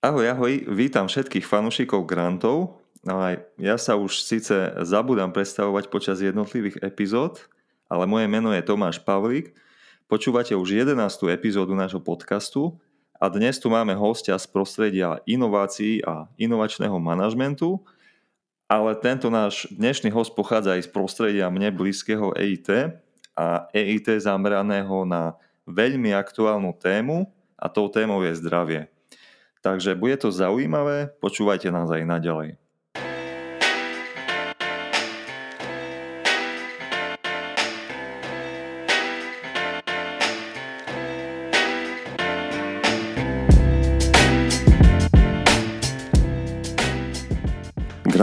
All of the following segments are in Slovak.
Ahoj, ahoj, vítam všetkých fanúšikov grantov. No aj ja sa už síce zabudám predstavovať počas jednotlivých epizód, ale moje meno je Tomáš Pavlík. Počúvate už 11. epizódu nášho podcastu a dnes tu máme hostia z prostredia inovácií a inovačného manažmentu, ale tento náš dnešný host pochádza aj z prostredia mne blízkeho EIT a EIT zameraného na veľmi aktuálnu tému a tou témou je zdravie. Takže bude to zaujímavé, počúvajte nás aj naďalej.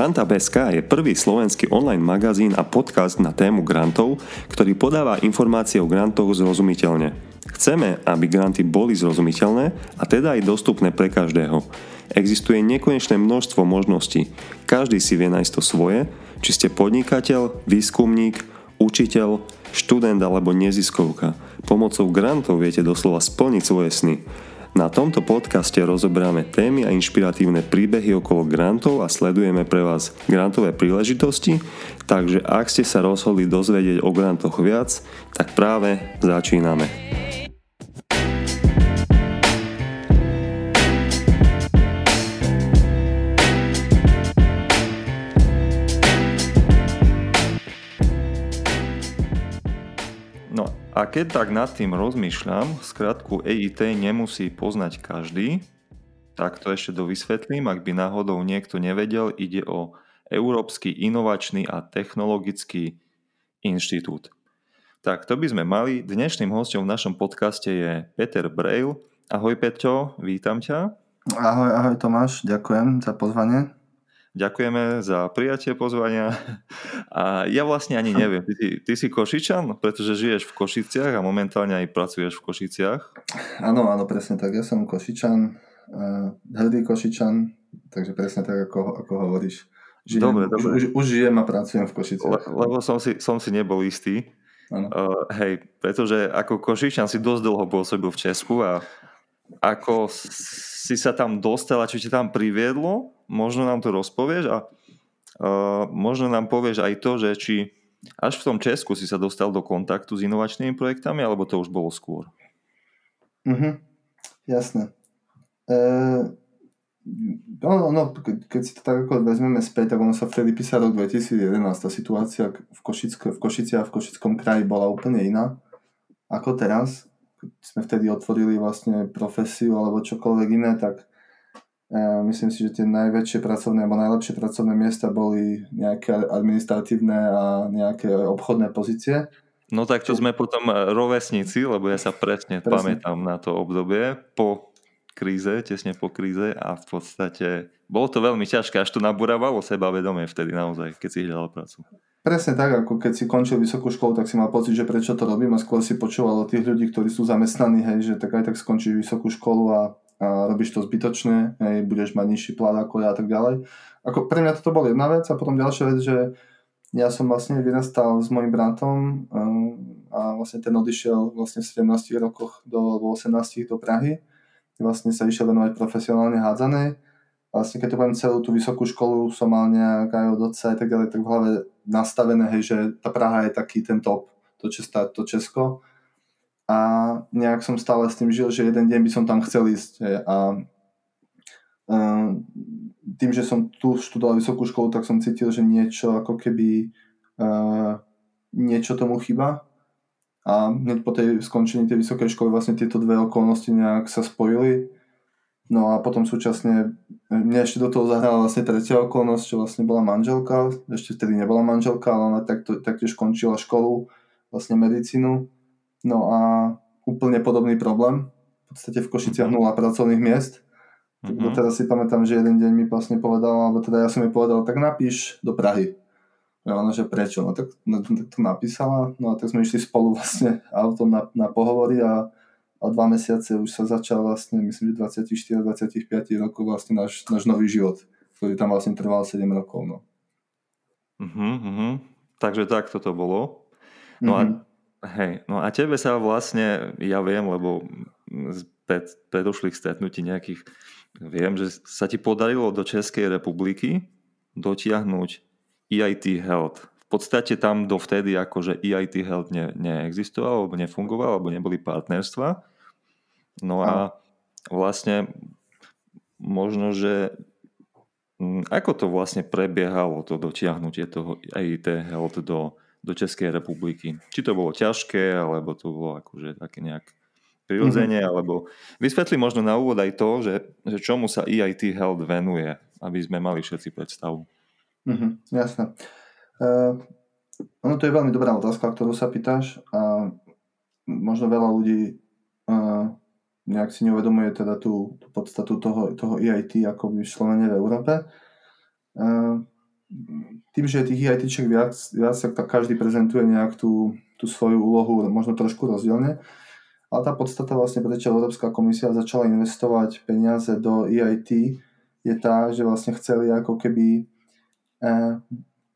Granta.sk je prvý slovenský online magazín a podcast na tému grantov, ktorý podáva informácie o grantoch zrozumiteľne. Chceme, aby granty boli zrozumiteľné a teda aj dostupné pre každého. Existuje nekonečné množstvo možností. Každý si vie nájsť to svoje, či ste podnikateľ, výskumník, učiteľ, študent alebo neziskovka. Pomocou grantov viete doslova splniť svoje sny. Na tomto podcaste rozoberáme témy a inšpiratívne príbehy okolo grantov a sledujeme pre vás grantové príležitosti, takže ak ste sa rozhodli dozvedieť o grantoch viac, tak práve začíname. A keď tak nad tým rozmýšľam, skratku EIT nemusí poznať každý, tak to ešte dovysvetlím, ak by náhodou niekto nevedel, ide o Európsky inovačný a technologický inštitút. Tak to by sme mali. Dnešným hostom v našom podcaste je Peter Brail. Ahoj Peťo, vítam ťa. Ahoj, ahoj Tomáš, ďakujem za pozvanie. Ďakujeme za prijatie pozvania. A ja vlastne ani neviem, ty, ty si Košičan, pretože žiješ v Košiciach a momentálne aj pracuješ v Košiciach. Áno, áno, presne tak. Ja som Košičan, uh, hrdý Košičan, takže presne tak, ako, ako hovoríš. Žijem, dobre, dobre. Už, už žijem a pracujem v Košiciach. Le, lebo som si, som si nebol istý. Uh, hej, pretože ako Košičan si dosť dlho pôsobil v Česku a ako si sa tam dostal a čo ti tam priviedlo, možno nám to rozpovieš a uh, možno nám povieš aj to, že či až v tom Česku si sa dostal do kontaktu s inovačnými projektami, alebo to už bolo skôr? Mhm, jasné. E, no, no, keď si to tak ako vezmeme späť, tak ono sa vtedy písalo rok 2011. Tá situácia v, Košick, v Košici a v Košickom kraji bola úplne iná ako teraz sme vtedy otvorili vlastne profesiu alebo čokoľvek iné, tak myslím si, že tie najväčšie pracovné alebo najlepšie pracovné miesta boli nejaké administratívne a nejaké obchodné pozície. No tak to sme potom rovesníci, lebo ja sa presne, presne. pamätám na to obdobie po kríze, tesne po kríze a v podstate bolo to veľmi ťažké, až to nabúravalo sebavedomie vtedy naozaj, keď si hľadal prácu. Presne tak, ako keď si končil vysokú školu, tak si mal pocit, že prečo to robím a skôr si počúval od tých ľudí, ktorí sú zamestnaní, hej, že tak aj tak skončíš vysokú školu a, a robíš to zbytočne, hej, budeš mať nižší plat ako ja a tak ďalej. Ako pre mňa toto bol jedna vec a potom ďalšia vec, že ja som vlastne vyrastal s mojim bratom um, a vlastne ten odišiel vlastne v 17 rokoch do 18 do Prahy. Vlastne sa išiel venovať profesionálne hádzanej vlastne keď to poviem celú tú vysokú školu som mal nejak aj od otca a tak ďalej, tak v hlave nastavené, hej, že tá Praha je taký ten top, to, Česta, to Česko. A nejak som stále s tým žil, že jeden deň by som tam chcel ísť. Hej, a um, tým, že som tu študoval vysokú školu, tak som cítil, že niečo ako keby uh, niečo tomu chyba. A hneď po tej skončení tej vysokej školy vlastne tieto dve okolnosti nejak sa spojili No a potom súčasne mne ešte do toho zahrala vlastne tretia okolnosť, čo vlastne bola manželka, ešte vtedy nebola manželka, ale ona taktiež končila školu, vlastne medicínu. No a úplne podobný problém, v podstate v Košiciach nula pracovných miest. Mm-hmm. Teraz si pamätám, že jeden deň mi vlastne povedala, alebo teda ja som jej povedal, tak napíš do Prahy. A ona, že prečo? No tak, no, tak to napísala, no a tak sme išli spolu vlastne autom na, na pohovory a a dva mesiace už sa začal vlastne, myslím, že 24-25 rokov vlastne náš, náš nový život, ktorý tam vlastne trval 7 rokov. No. Uh-huh, uh-huh. Takže takto to bolo. No uh-huh. a hej, no a tebe sa vlastne, ja viem, lebo z pred, predošlých stretnutí nejakých viem, že sa ti podarilo do Českej republiky dotiahnuť EIT Health. V podstate tam dovtedy akože EIT Health ne, neexistoval, alebo nefungoval, alebo neboli partnerstva. No a vlastne možno, že mm, ako to vlastne prebiehalo, to dotiahnutie toho EIT Health do, do Českej republiky? Či to bolo ťažké, alebo to bolo akože také nejak prirodzene, mm-hmm. alebo vysvetli možno na úvod aj to, že, že čomu sa EIT Health venuje, aby sme mali všetci predstavu. Mm-hmm, jasné. Uh, ono to je veľmi dobrá otázka, ktorú sa pýtaš a možno veľa ľudí uh, nejak si neuvedomuje teda tú, tú podstatu toho, toho EIT ako vyslovene v Európe. Uh, tým, že je tých EIT viac, viac, tak každý prezentuje nejak tú, tú svoju úlohu možno trošku rozdielne. Ale tá podstata vlastne, prečo Európska komisia začala investovať peniaze do EIT, je tá, že vlastne chceli ako keby eh,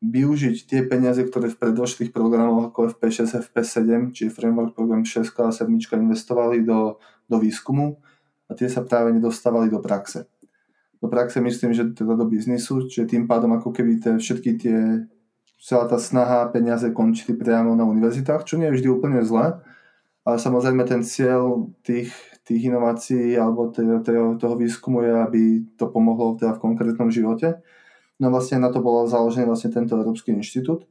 využiť tie peniaze, ktoré v predošlých programoch ako FP6, FP7, čiže Framework Program 6 a 7 investovali do, do výskumu a tie sa práve nedostávali do praxe. Do praxe myslím, že teda do biznisu, čiže tým pádom ako keby tie, všetky tie celá tá snaha peniaze končili priamo na univerzitách, čo nie je vždy úplne zlé, ale samozrejme ten cieľ tých, tých inovácií alebo toho, toho výskumu je, aby to pomohlo teda v konkrétnom živote. No vlastne na to bol založený vlastne tento Európsky inštitút.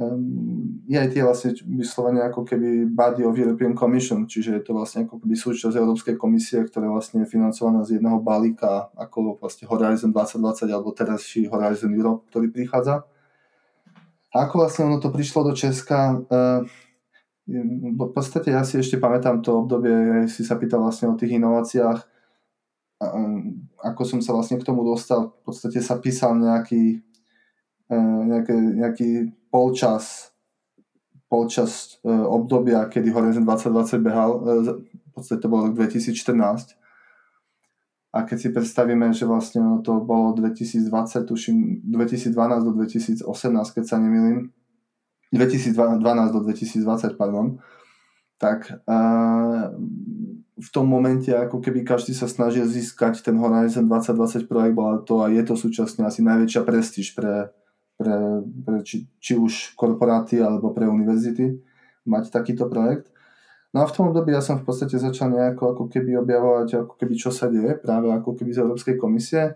Um, je aj tie vlastne vyslovene ako keby body of European Commission, čiže je to vlastne ako keby súčasť Európskej komisie, ktorá vlastne je financovaná z jedného balíka ako vlastne Horizon 2020 alebo terajší Horizon Europe, ktorý prichádza. A ako vlastne ono to prišlo do Česka, uh, v podstate ja si ešte pamätám to obdobie, si sa pýtal vlastne o tých inováciách, ako som sa vlastne k tomu dostal, v podstate sa písal nejaký, e, nejaký, nejaký polčas, polčas e, obdobia, kedy Horizon 2020 behal, e, v podstate to bolo rok 2014. A keď si predstavíme, že vlastne to bolo 2020, tuším 2012 do 2018, keď sa nemýlim, 2012 do 2020, pardon, tak uh, v tom momente ako keby každý sa snažil získať ten Horizon 2020 projekt, bola to a je to súčasne asi najväčšia prestíž pre, pre, pre či, či už korporáty alebo pre univerzity mať takýto projekt. No a v tom období ja som v podstate začal nejako ako keby objavovať, ako keby čo sa deje práve ako keby z Európskej komisie.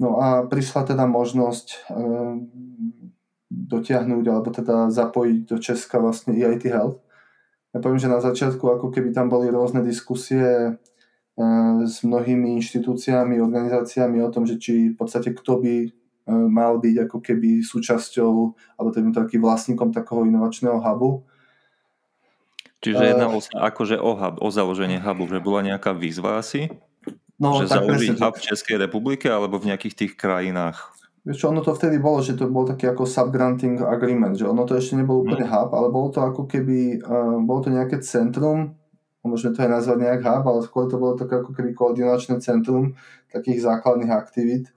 No a prišla teda možnosť um, dotiahnuť alebo teda zapojiť do Česka vlastne EIT Health. Ja poviem, že na začiatku ako keby tam boli rôzne diskusie e, s mnohými inštitúciami, organizáciami o tom, že či v podstate kto by e, mal byť ako keby súčasťou alebo teda taký vlastníkom takého inovačného hubu. Čiže jednalo sa akože o hub, o založenie hubu, že bola nejaká výzva asi? No, že založiť hub v Českej republike alebo v nejakých tých krajinách Vieš čo, ono to vtedy bolo, že to bol taký ako subgranting agreement, že ono to ešte nebol úplne mm. hub, ale bolo to ako keby, uh, bolo to nejaké centrum, môžeme to aj nazvať nejak hub, ale skôr to bolo také ako keby koordinačné centrum takých základných aktivít,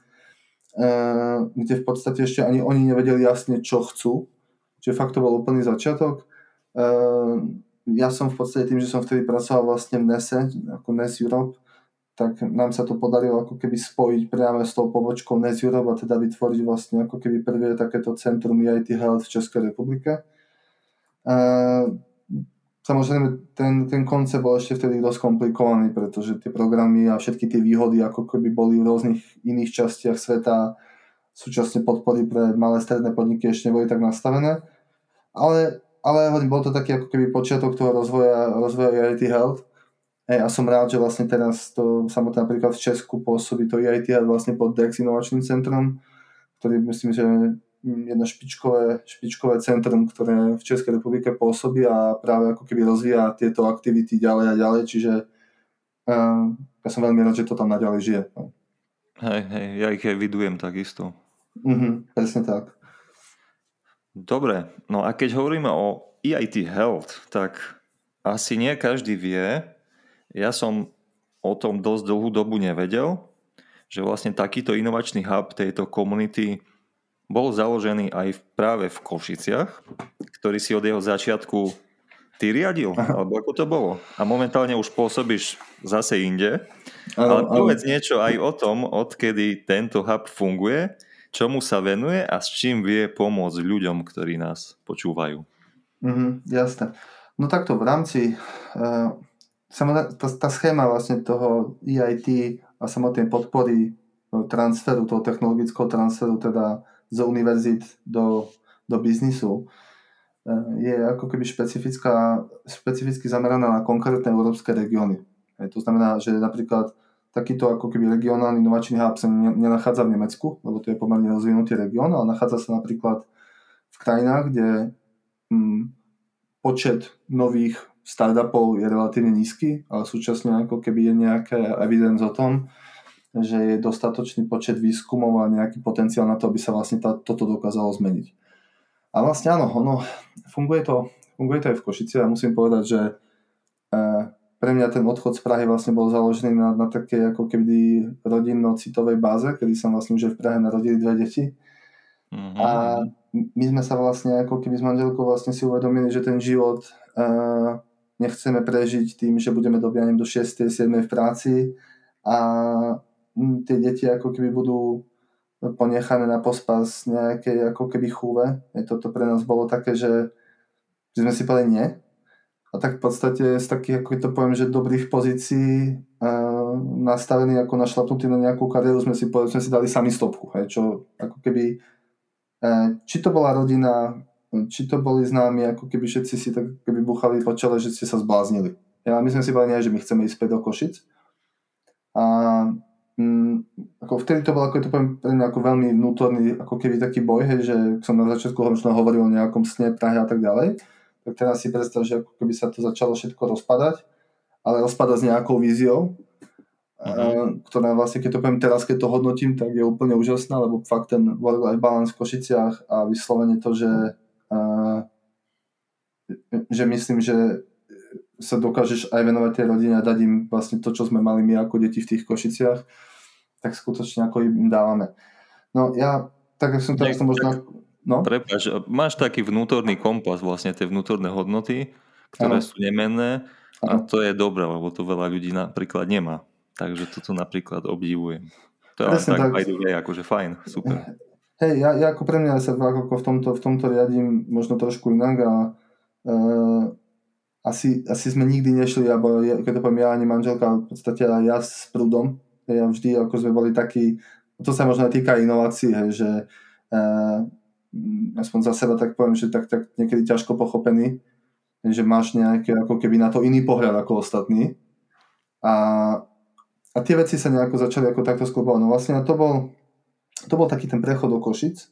kde v podstate ešte ani oni nevedeli jasne, čo chcú, čiže fakt to bol úplný začiatok. Uh, ja som v podstate tým, že som vtedy pracoval vlastne v NESE, ako NES Europe, tak nám sa to podarilo ako keby spojiť priame s tou pobočkou NES Europe a teda vytvoriť vlastne ako keby prvé takéto centrum EIT Health v Českej republike. Samozrejme, ten, ten koncept bol ešte vtedy dosť komplikovaný, pretože tie programy a všetky tie výhody ako keby boli v rôznych iných častiach sveta súčasne podpory pre malé stredné podniky ešte neboli tak nastavené. Ale, ale bol to taký ako keby počiatok toho rozvoja, rozvoja EIT Health Hej, a som rád, že vlastne teraz to samotné napríklad v Česku pôsobí to EIT vlastne pod DEX inovačným centrom, ktorý myslím, že jedno špičkové, špičkové centrum, ktoré v Českej republike pôsobí a práve ako keby rozvíja tieto aktivity ďalej a ďalej, čiže uh, ja som veľmi rád, že to tam naďalej žije. No. Hej, hej, ja ich aj vidujem takisto. Mhm, presne tak. Dobre, no a keď hovoríme o EIT Health, tak asi nie každý vie, ja som o tom dosť dlhú dobu nevedel, že vlastne takýto inovačný hub tejto komunity bol založený aj práve v Košiciach, ktorý si od jeho začiatku ty riadil, alebo ako to bolo. A momentálne už pôsobíš zase inde. Ale povedz niečo aj o tom, odkedy tento hub funguje, čomu sa venuje a s čím vie pomôcť ľuďom, ktorí nás počúvajú. Mm, jasné. No takto v rámci uh, tá, tá schéma vlastne toho EIT a samotnej podpory no, transferu, toho technologického transferu teda z univerzít do, do biznisu je ako keby špecifická, špecificky zameraná na konkrétne európske regióny. To znamená, že napríklad takýto ako keby regionálny inovačný hub sa nenachádza v Nemecku, lebo to je pomerne rozvinutý región, ale nachádza sa napríklad v krajinách, kde hm, počet nových startupov je relatívne nízky, ale súčasne ako keby je nejaké evidence o tom, že je dostatočný počet výskumov a nejaký potenciál na to, aby sa vlastne tá, toto dokázalo zmeniť. A vlastne áno, ono, funguje, to, funguje to aj v Košici a musím povedať, že e, pre mňa ten odchod z Prahy vlastne bol založený na, na také ako keby rodinno-citovej báze, kedy som vlastne už v Prahe narodili dve deti. Mm-hmm. A my sme sa vlastne ako keby s manželkou vlastne si uvedomili, že ten život uh, nechceme prežiť tým, že budeme do, do 6. 7. v práci a tie deti ako keby budú ponechané na pospas nejakej ako keby chúve. Toto pre nás bolo také, že, že sme si povedali nie. A tak v podstate z takých, ako to poviem, že dobrých pozícií uh, nastavený ako našlapnutý na nejakú kariéru sme si, povedali, sme si dali sami stopku. Hej, čo ako keby uh, či to bola rodina, či to boli známi, ako keby všetci si tak keby buchali po čele, že ste sa zbláznili. Ja, my sme si povedali, že my chceme ísť späť do Košic. A mm, ako vtedy to bolo, ako to poviem, ako veľmi vnútorný, ako keby taký boj, hej, že som na začiatku hovoril o nejakom sne, Prahe a tak ďalej, tak teraz si predstav, že ako keby sa to začalo všetko rozpadať, ale rozpadať s nejakou víziou, uh-huh. ktorá vlastne, keď to poviem teraz, keď to hodnotím, tak je úplne úžasná, lebo fakt ten work-life balance v Košiciach a vyslovene to, že, uh, že myslím, že sa dokážeš aj venovať tej rodine a dať im vlastne to, čo sme mali my ako deti v tých Košiciach, tak skutočne ako im dávame. No ja, tak som teraz to možno... No? Prepač, máš taký vnútorný kompas, vlastne tie vnútorné hodnoty, ktoré ano. sú nemenné a ano. to je dobré, lebo to veľa ľudí napríklad nemá. Takže toto napríklad obdivujem. To je tak, tak the way, akože fajn, super. Hej, ja, ja ako pre mňa sa ako v tomto, v tomto riadím možno trošku inak a e, asi, asi sme nikdy nešli, alebo keď to poviem ja ani manželka, v podstate aj ja s prúdom. Ja vždy, ako sme boli takí, to sa možno týka inovácií, hej, že eh, aspoň za seba tak poviem, že tak, tak niekedy ťažko pochopený, že máš nejaké ako keby na to iný pohľad ako ostatní. A, a tie veci sa nejako začali ako takto sklopovať. No vlastne to bol, to bol taký ten prechod do Košic.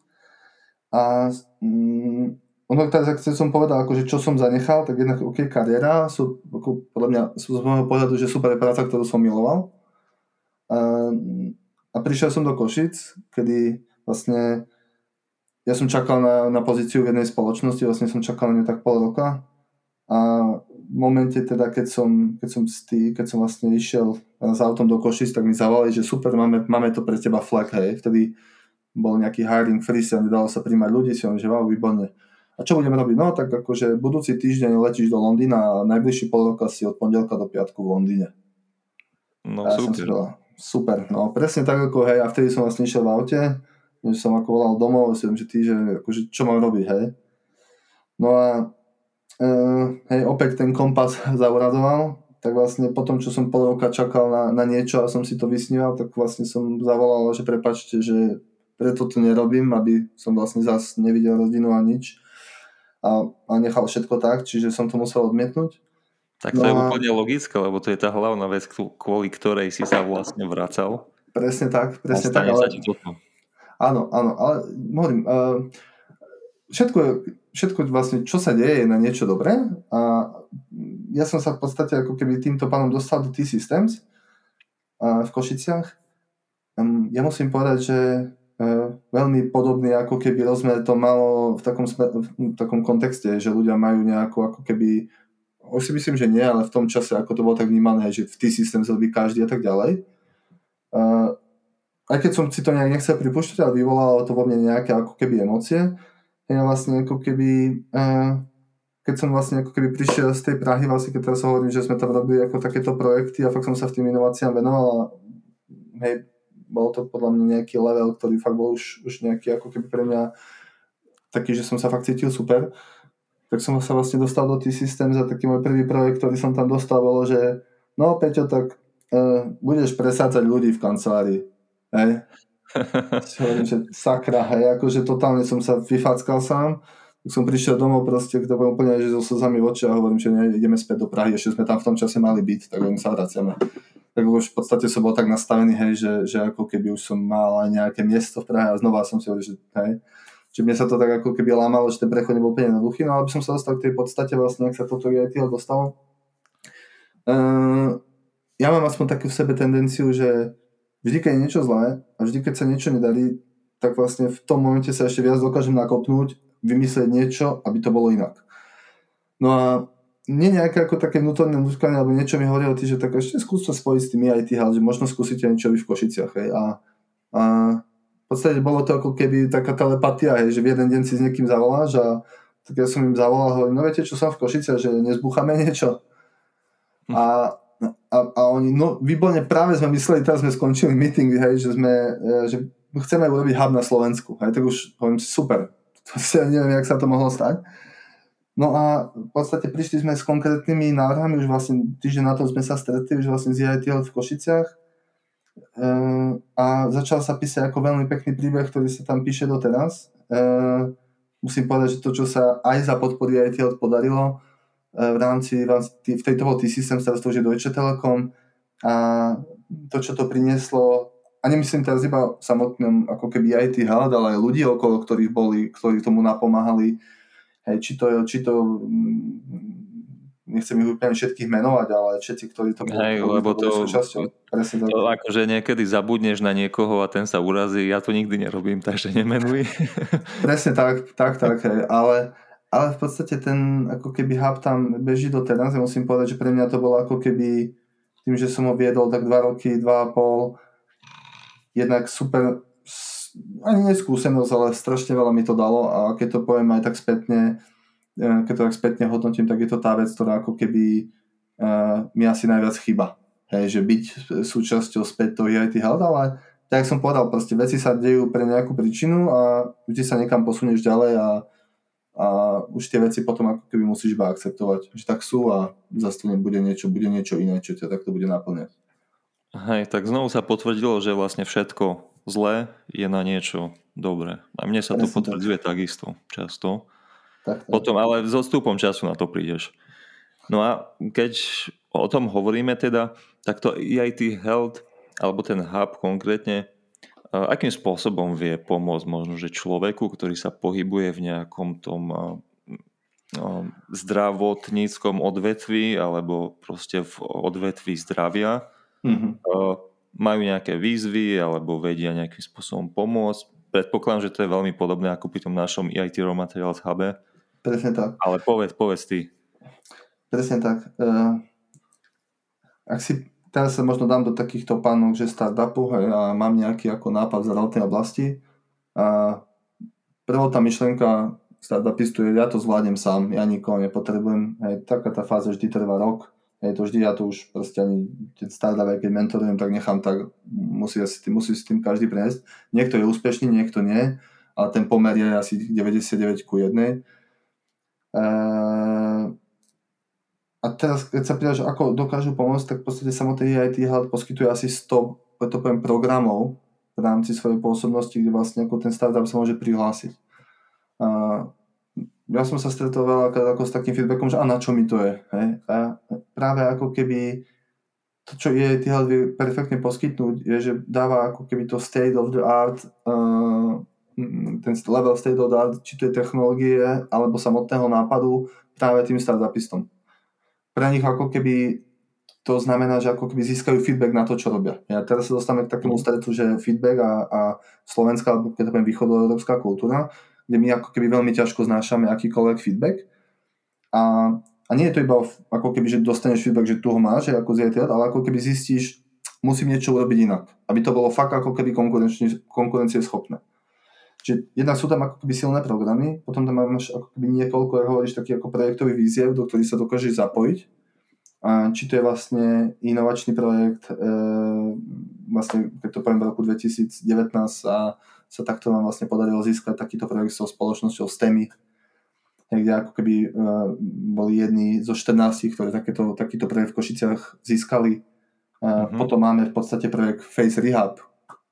A mm, ono teraz, ak som povedal, akože čo som zanechal, tak jednak OK, kariéra, sú, ako, podľa mňa, sú z môjho pohľadu, že super práca, ktorú som miloval. A, a prišiel som do Košic, kedy vlastne ja som čakal na, na pozíciu v jednej spoločnosti, vlastne som čakal na ňu tak pol roka a v momente teda, keď som, keď som, stý, keď som vlastne išiel s autom do Košic, tak mi zavolali, že super, máme, máme to pre teba flag, hej. Vtedy bol nejaký hiring freeze nedalo sa príjmať ľudí, si on, že wow, výborne. A čo budeme robiť? No tak akože budúci týždeň letíš do Londýna a najbližší pol roka si od pondelka do piatku v Londýne. No ja super. Som super, no presne tak ako hej, a vtedy som vlastne išiel v aute, že som ako volal domov, si že ty, že akože, čo mám robiť, hej. No a e, hej, opäť ten kompas zauradoval, tak vlastne potom, čo som pol roka čakal na, na niečo a som si to vysníval, tak vlastne som zavolal, že prepačte, že preto to nerobím, aby som vlastne zase nevidel rodinu a nič a, a nechal všetko tak, čiže som to musel odmietnúť. Tak to no je a... úplne logické, lebo to je tá hlavná vec, kvôli ktorej si sa vlastne vracal. Presne tak, presne tak. Ale... Áno, áno, ale hovorím, uh, všetko, všetko vlastne, čo sa deje, je na niečo dobré a ja som sa v podstate ako keby týmto pánom dostal do T-Systems uh, v Košiciach. Um, ja musím povedať, že veľmi podobný ako keby rozmer to malo v takom, v takom kontexte, že ľudia majú nejakú ako keby, už si myslím, že nie, ale v tom čase, ako to bolo tak vnímané, že v T-systém zrobí každý a tak ďalej. Uh, aj keď som si to nejak nechcel pripúšťať, ale vyvolalo to vo mne nejaké ako keby emócie, ja vlastne ako keby, keď keď som vlastne ako keby prišiel z tej Prahy, vlastne keď teraz hovorím, že sme tam robili ako takéto projekty a fakt som sa v tým inováciám venoval a hej, bol to podľa mňa nejaký level, ktorý fakt bol už, už nejaký ako keby pre mňa taký, že som sa fakt cítil super, tak som sa vlastne dostal do tých systém za taký môj prvý projekt, ktorý som tam dostal, bolo, že no Peťo, tak uh, budeš presádzať ľudí v kancelárii. Hej. hovorím, že sakra, hej, akože totálne som sa vyfackal sám, tak som prišiel domov proste, to bolo úplne, že so slzami v oči a hovorím, že ne, ideme späť do Prahy, ešte sme tam v tom čase mali byť, tak my sa vraciame. Tak už v podstate som bol tak nastavený, hej, že, že ako keby už som mal aj nejaké miesto v Prahe a znova som si hovoril, že hej, že mne sa to tak ako keby lámalo, že ten prechod nebol úplne jednoduchý, no ale by som sa dostal k tej podstate vlastne, ak sa toto IT dostalo. Uh, ja mám aspoň takú v sebe tendenciu, že vždy, keď je niečo zlé a vždy, keď sa niečo nedarí, tak vlastne v tom momente sa ešte viac dokážem nakopnúť, vymyslieť niečo, aby to bolo inak. No a nie nejaké ako také vnútorné nutkanie alebo niečo mi hovorilo ty, že tak ešte skús to spojiť s tými IT, že možno skúsite niečo v Košiciach. Hej. A, a podstate bolo to ako keby taká telepatia, hej, že v jeden deň si s niekým zavoláš a tak ja som im zavolal, hovorím, no viete čo som v Košice, že nezbúchame niečo. Hm. A, a, a oni, no výborne, práve sme mysleli, teraz sme skončili meeting, hej, že sme, e, že chceme urobiť hub na Slovensku, hej, tak už hovorím super, to si neviem, jak sa to mohlo stať. No a v podstate prišli sme s konkrétnymi návrhami, už vlastne týždeň na to sme sa stretli, už vlastne z IITL v Košiciach Ehm, a začal sa písať ako veľmi pekný príbeh, ktorý sa tam píše doteraz. Ehm, musím povedať, že to, čo sa aj za podpory ITL podarilo ehm, v rámci, v tejto bol systém starostov, že Deutsche Telekom a to, čo to prinieslo, a nemyslím teraz iba samotným ako keby IT Held, ale aj ľudí okolo, ktorí boli, ktorí tomu napomáhali, hej, či to, či to nechcem ich úplne všetkých menovať, ale všetci, ktorí to boli, Hej, lebo to, súčasťou. to, to akože niekedy zabudneš na niekoho a ten sa urazí, ja to nikdy nerobím, takže nemenuj. Presne tak, tak, tak, hej, ale, ale v podstate ten ako keby hub tam beží do teraz, ja musím povedať, že pre mňa to bolo ako keby tým, že som ho viedol tak dva roky, dva a pol, jednak super ani neskúsenosť, ale strašne veľa mi to dalo a keď to poviem aj tak spätne, E, keď to tak spätne hodnotím, tak je to tá vec, ktorá ako keby uh, mi asi najviac chyba. Hej, že byť súčasťou späť toho IT Health, ale tak som povedal, proste veci sa dejú pre nejakú príčinu a vždy sa niekam posunieš ďalej a, a už tie veci potom ako keby musíš iba akceptovať, že tak sú a zase to nebude niečo, bude niečo iné, čo ťa takto bude naplňať. Hej, tak znovu sa potvrdilo, že vlastne všetko zlé je na niečo dobré. A mne sa Presne to potvrdzuje tak. takisto často. Tak, tak. Potom, ale s odstupom času na to prídeš. No a keď o tom hovoríme teda, tak to EIT Health, alebo ten hub konkrétne, akým spôsobom vie pomôcť možno, že človeku, ktorý sa pohybuje v nejakom tom zdravotníckom odvetví alebo proste v odvetví zdravia, mm-hmm. Majú nejaké výzvy alebo vedia nejakým spôsobom pomôcť. Predpokladám, že to je veľmi podobné ako pri tom našom EIT Raw Materials Hube, Presne tak. Ale povedz, povedz ty. Presne tak. Uh, ak si teraz sa možno dám do takýchto pánok, že startupu hej, a mám nejaký ako nápad v zdravotnej oblasti a prvou tá myšlienka startupistu je, ja to zvládnem sám, ja nikoho nepotrebujem. Hej, taká tá fáza vždy trvá rok. Hej, to vždy, ja to už proste ani startup, aj keď mentorujem, tak nechám tak, musí, si musí s tým každý prejsť. Niekto je úspešný, niekto nie, ale ten pomer je asi 99 ku 1 Ehm, a teraz, keď sa pýtaš, ako dokážu pomôcť, tak v podstate samotný EIT Hub poskytuje asi 100 to poviem, programov v rámci svojej pôsobnosti, kde vlastne ako ten startup sa môže prihlásiť. Ja som sa stretol veľa ako s takým feedbackom, že a na čo mi to je. Hej? A práve ako keby to, čo EIT Hub vie perfektne poskytnúť, je, že dáva ako keby to state of the art uh, ten level state of art, či to je technológie alebo samotného nápadu práve tým startupistom. Pre nich ako keby to znamená, že ako keby získajú feedback na to, čo robia. Ja teraz sa dostaneme k takému stretu, že feedback a, a slovenská, alebo keď to poviem východoeurópska kultúra, kde my ako keby veľmi ťažko znášame akýkoľvek feedback. A, a nie je to iba ako keby, že dostaneš feedback, že tu ho máš, ako zjetel, ale ako keby zistíš, musím niečo urobiť inak. Aby to bolo fakt ako keby konkurencie schopné. Čiže jednak sú tam ako keby silné programy, potom tam máš ako keby niekoľko, ako hovoríš, taký ako projektový víziev, do ktorých sa dokážeš zapojiť. A či to je vlastne inovačný projekt, e, vlastne keď to poviem v roku 2019 a sa takto nám vlastne podarilo získať takýto projekt so spoločnosťou STEMI, kde ako keby e, boli jedni zo 14, ktorí takéto, takýto projekt v Košiciach získali. Mm-hmm. Potom máme v podstate projekt Face Rehab,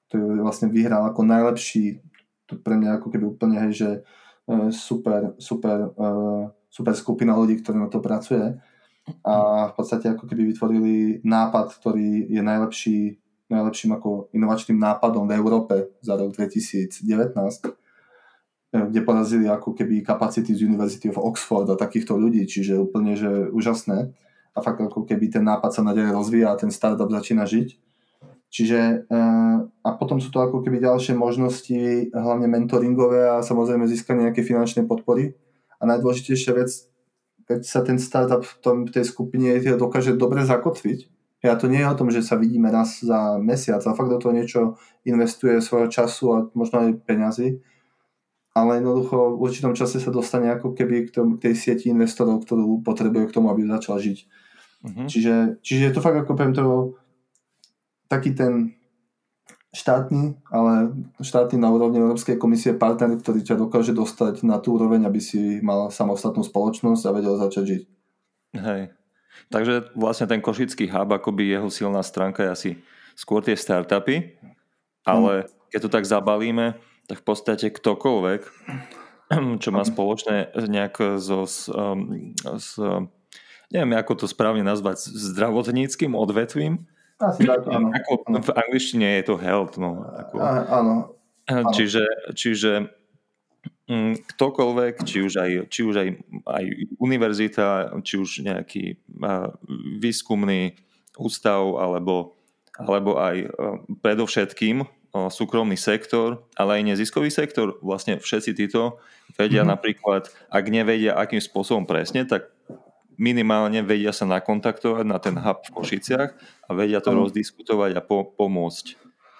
ktorý vlastne vyhral ako najlepší to pre mňa ako keby úplne, hej, že e, super, super, super skupina ľudí, ktorí na to pracuje a v podstate ako keby vytvorili nápad, ktorý je najlepší, najlepším ako inovačným nápadom v Európe za rok 2019 e, kde porazili ako keby kapacity z University of Oxford a takýchto ľudí, čiže úplne, že úžasné. A fakt ako keby ten nápad sa nadalej rozvíja a ten startup začína žiť. Čiže eh, a potom sú to ako keby ďalšie možnosti, hlavne mentoringové a samozrejme získanie nejaké finančnej podpory. A najdôležitejšia vec, keď sa ten startup v, tom, v tej skupine dokáže dobre zakotviť, ja to nie je o tom, že sa vidíme raz za mesiac, ale fakt do toho niečo investuje svojho času a možno aj peňazí, ale jednoducho v určitom čase sa dostane ako keby k, tom, k tej sieti investorov, ktorú potrebuje k tomu, aby začal žiť. Uh-huh. Čiže, čiže je to fakt ako poviem to taký ten štátny, ale štátny na úrovni Európskej komisie partner, ktorý ťa dokáže dostať na tú úroveň, aby si mal samostatnú spoločnosť a vedel začať žiť. Hej. Takže vlastne ten košický hub, akoby jeho silná stránka je asi skôr tie startupy, ale hmm. keď to tak zabalíme, tak v podstate ktokoľvek, čo má spoločné nejak so, s, um, s, neviem ako to správne nazvať, zdravotníckým odvetvím, asi tak, áno. Ako v angličtine je to health, no. Ako, á, áno. Čiže, čiže ktokoľvek, či už aj, či už aj, aj univerzita, či už nejaký uh, výskumný ústav, alebo, alebo aj uh, predovšetkým uh, súkromný sektor, ale aj neziskový sektor, vlastne všetci títo vedia mm-hmm. napríklad, ak nevedia, akým spôsobom presne, tak minimálne vedia sa nakontaktovať na ten hub v Košiciach a vedia to um. rozdiskutovať a po, pomôcť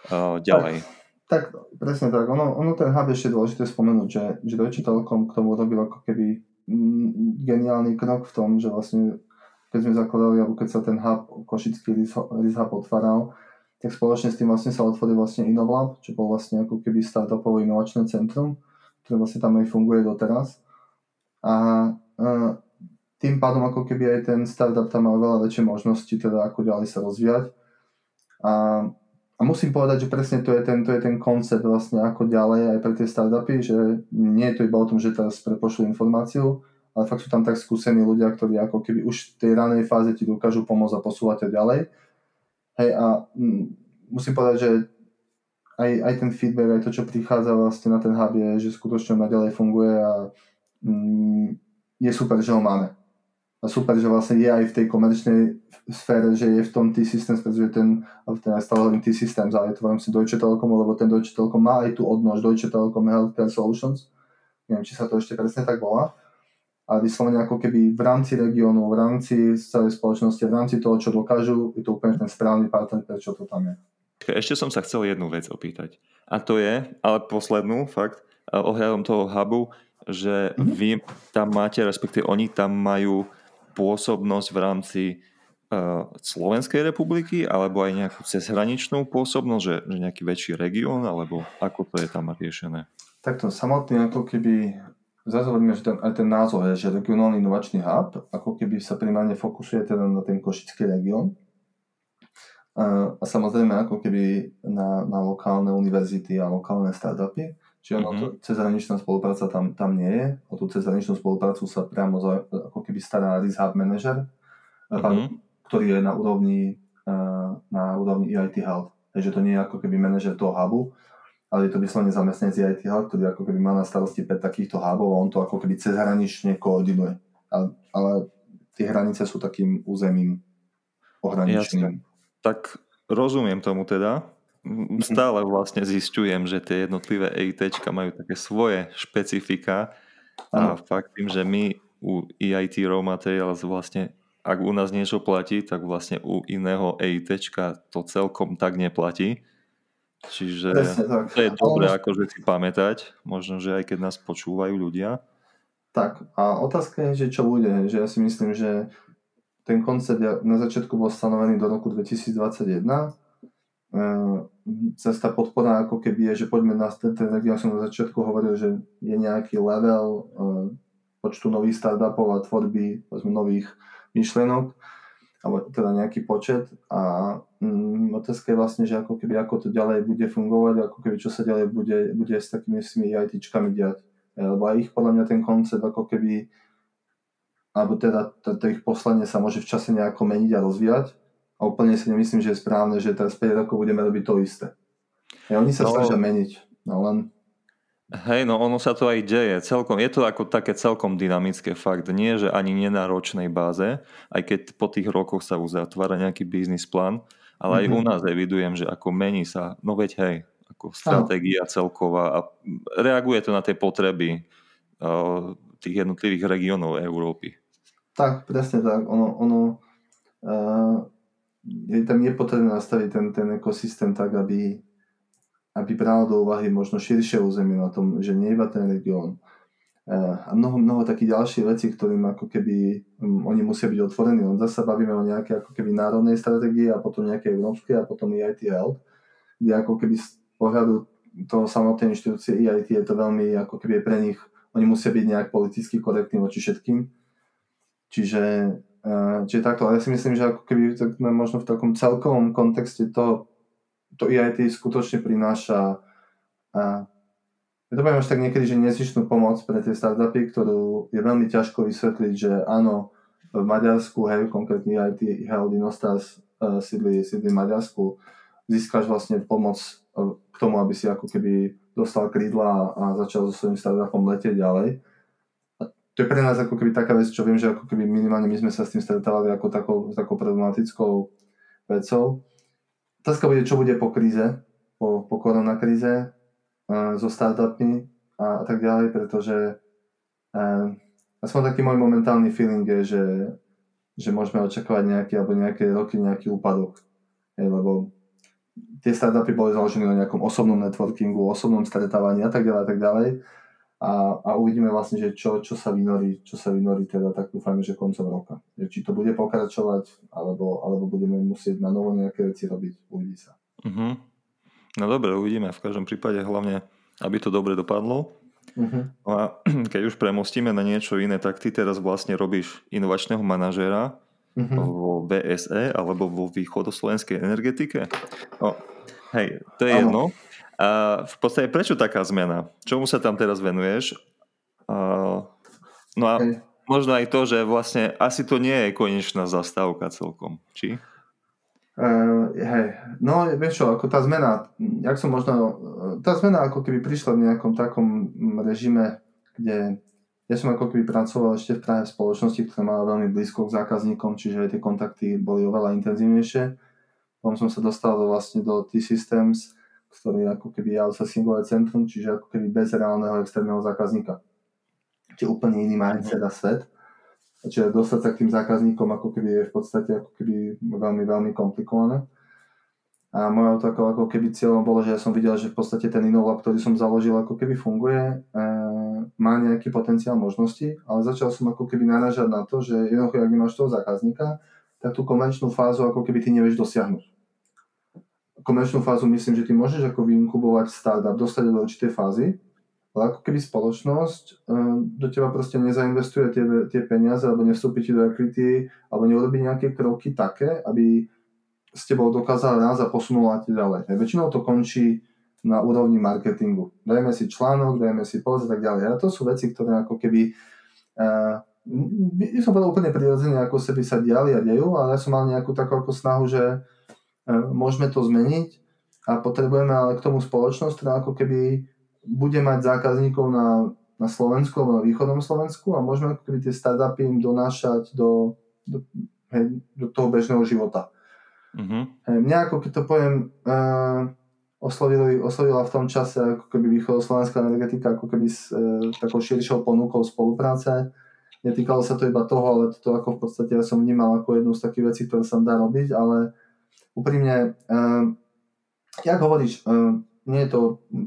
uh, ďalej. Tak, tak, presne tak. Ono, ono ten hub ešte dôležité spomenúť, že, že Deutsche Telekom k tomu robil ako keby mm, geniálny krok v tom, že vlastne keď sme zakladali, alebo keď sa ten hub, košický RIS hub otváral, tak spoločne s tým vlastne sa otvoril vlastne Innovlab, čo bol vlastne ako keby startupové inovačné centrum, ktoré vlastne tam aj funguje doteraz. A, a tým pádom ako keby aj ten startup tam mal veľa väčšie možnosti, teda ako ďalej sa rozvíjať. A, a musím povedať, že presne to je, ten, to je ten koncept vlastne ako ďalej aj pre tie startupy, že nie je to iba o tom, že teraz prepošlu informáciu, ale fakt sú tam tak skúsení ľudia, ktorí ako keby už v tej ranej fáze ti dokážu pomôcť a posúvať ťa ďalej. Hej a m, musím povedať, že aj, aj ten feedback, aj to, čo prichádza vlastne na ten hub je, že skutočne naďalej funguje a m, je super, že ho máme a super, že vlastne je aj v tej komerčnej sfére, že je v tom T-Systems, pretože ten, ten aj stále hovorím T-Systems, ale je to rámci Deutsche Telekomu, lebo ten Deutsche Telekom má aj tú odnož Deutsche Telekom Healthcare Solutions, neviem, či sa to ešte presne tak volá, a vyslovene ako keby v rámci regiónu, v rámci celej spoločnosti, v rámci toho, čo dokážu, je to úplne ten správny partner, prečo to tam je. Ešte som sa chcel jednu vec opýtať. A to je, ale poslednú, fakt, ohľadom toho hubu, že mm-hmm. vy tam máte, respektíve oni tam majú pôsobnosť v rámci uh, Slovenskej republiky alebo aj nejakú cezhraničnú pôsobnosť, že, že nejaký väčší región alebo ako to je tam riešené? Takto samotný ako keby zase hovoríme, že ten, aj ten názov je, že regionálny inovačný hub, ako keby sa primárne fokusuje teda na ten košický región. A, a samozrejme ako keby na, na lokálne univerzity a lokálne startupy. Čiže mm-hmm. to, cezhraničná spolupráca tam, tam nie je. O tú cezhraničnú spoluprácu sa priamo za, ako keby stará Risk Hub Manager, mm-hmm. ktorý je na úrovni, na úrovni EIT Health. Takže to nie je ako keby manažer toho hubu, ale je to vyslovene zamestnanec EIT Health, ktorý ako keby má na starosti 5 takýchto hubov a on to ako keby cezhranične koordinuje. Ale, ale tie hranice sú takým územím ohraničným. Jasne. Tak rozumiem tomu teda stále vlastne zistujem, že tie jednotlivé EIT majú také svoje špecifika a ano. fakt tým, že my u EIT Raw Materials vlastne ak u nás niečo platí, tak vlastne u iného EIT to celkom tak neplatí. Čiže tak. to je dobré Ale... akože si pamätať, možno, že aj keď nás počúvajú ľudia. Tak a otázka je, že čo bude, že ja si myslím, že ten koncept na začiatku bol stanovený do roku 2021. Cesta podpora ako keby je, že poďme na ten, ten ja som na začiatku hovoril, že je nejaký level počtu nových startupov a tvorby nových myšlienok alebo teda nejaký počet a mm, otázka je vlastne, že ako keby ako to ďalej bude fungovať, ako keby čo sa ďalej bude, bude s takými s tými ITčkami diať. E, lebo aj ich podľa mňa ten koncept ako keby alebo teda to, to ich poslanie sa môže v čase nejako meniť a rozvíjať a úplne si nemyslím, že je správne, že teraz 5 rokov budeme robiť to isté. A oni sa no, snažia meniť, no len Hej, no ono sa to aj deje. Celkom, je to ako také celkom dynamické fakt. Nie, že ani nenáročnej báze, aj keď po tých rokoch sa uzatvára nejaký biznis plán, ale mm-hmm. aj u mhm. nás evidujem, že ako mení sa, no veď hej, ako stratégia celková a reaguje to na tie potreby uh, tých jednotlivých regiónov Európy. Tak, presne tak. Ono, ono uh, je tam je potrebné nastaviť ten, ten ekosystém tak, aby aby bral do úvahy možno širšie územie na tom, že nie iba ten región. E, a mnoho, mnoho takých ďalších vecí, ktorým ako keby um, oni musia byť otvorení. Len zase bavíme o nejakej ako keby národnej stratégii a potom nejakej európskej a potom EIT Health, kde ako keby z pohľadu toho samotnej inštitúcie EIT je to veľmi ako keby pre nich, oni musia byť nejak politicky korektní voči všetkým. Čiže, čiže takto, ale ja si myslím, že ako keby tak, možno v takom celkovom kontexte toho to EIT skutočne prináša a ja to poviem až tak niekedy, že nezištnú pomoc pre tie startupy, ktorú je veľmi ťažko vysvetliť, že áno, v Maďarsku, hej, konkrétne EIT Health Inostars uh, sídli, sídli v Maďarsku, získaš vlastne pomoc uh, k tomu, aby si ako keby dostal krídla a začal so svojím startupom letieť ďalej. To je pre nás ako keby taká vec, čo viem, že ako keby minimálne my sme sa s tým stretávali ako takou, takou problematickou vecou. Otázka bude, čo bude po kríze, po, po koronakríze uh, so startupmi a, a tak ďalej, pretože uh, aspoň taký môj momentálny feeling je, že, že môžeme očakávať nejaký, alebo nejaké roky nejaký úpadok. Hej, lebo tie startupy boli založené na nejakom osobnom networkingu, osobnom stretávaní a tak ďalej a tak ďalej a, a uvidíme vlastne, že čo, čo sa vynorí, čo sa vynorí teda tak dúfajme, že koncom roka. Že či to bude pokračovať, alebo, alebo budeme musieť na novo nejaké veci robiť, uvidí sa. Uh-huh. No dobre, uvidíme. V každom prípade hlavne, aby to dobre dopadlo. Uh-huh. A keď už premostíme na niečo iné, tak ty teraz vlastne robíš inovačného manažéra uh-huh. vo VSE alebo vo východoslovenskej energetike. No, hej, to je ano. jedno. A v podstate prečo taká zmena? Čomu sa tam teraz venuješ? No a možno aj to, že vlastne asi to nie je konečná zastávka celkom, či? Uh, hej, no vieš čo, ako tá zmena, jak som možno, tá zmena ako keby prišla v nejakom takom režime, kde ja som ako keby pracoval ešte v Prahe v spoločnosti, ktorá mala veľmi blízko k zákazníkom, čiže tie kontakty boli oveľa intenzívnejšie. Potom som sa dostal do, vlastne do T-Systems, ktorý ako keby je outsourcingové centrum, čiže ako keby bez reálneho externého zákazníka. Čiže úplne iný mindset a svet. Čiže dostať sa k tým zákazníkom ako keby je v podstate ako keby veľmi, veľmi komplikované. A mojou takou ako keby cieľom bolo, že ja som videl, že v podstate ten Innovlab, ktorý som založil, ako keby funguje, e, má nejaký potenciál možnosti, ale začal som ako keby naražať na to, že jednoducho, ak nemáš toho zákazníka, tak tú konvenčnú fázu ako keby ty nevieš dosiahnuť komerčnú fázu myslím, že ty môžeš ako vyinkubovať startup, dostať do určitej fázy, ale ako keby spoločnosť eh, do teba proste nezainvestuje tie, tie peniaze alebo nevstúpi ti do equity alebo neurobi nejaké kroky také, aby s tebou dokázala raz a posunula ti ďalej. Väčšinou to končí na úrovni marketingu. Dajme si článok, dajme si post a tak ďalej. A to sú veci, ktoré ako keby uh, som povedal úplne prirodzene, ako sebi sa diali a dejú, ale ja som mal nejakú takú ako snahu, že môžeme to zmeniť a potrebujeme ale k tomu spoločnosť, ktorá ako keby bude mať zákazníkov na, na Slovensku alebo na východnom Slovensku a môžeme ako keby tie startupy im donášať do, do, hej, do toho bežného života. Hej, mňa ako keď to poviem, uh, oslovili, oslovila v tom čase ako keby východoslovenská energetika ako keby s uh, takou širšou ponukou spolupráce. Netýkalo sa to iba toho, ale to ako v podstate ja som vnímal ako jednu z takých vecí, ktoré sa dá robiť, ale úprimne, uh, jak hovoríš, uh, nie je to,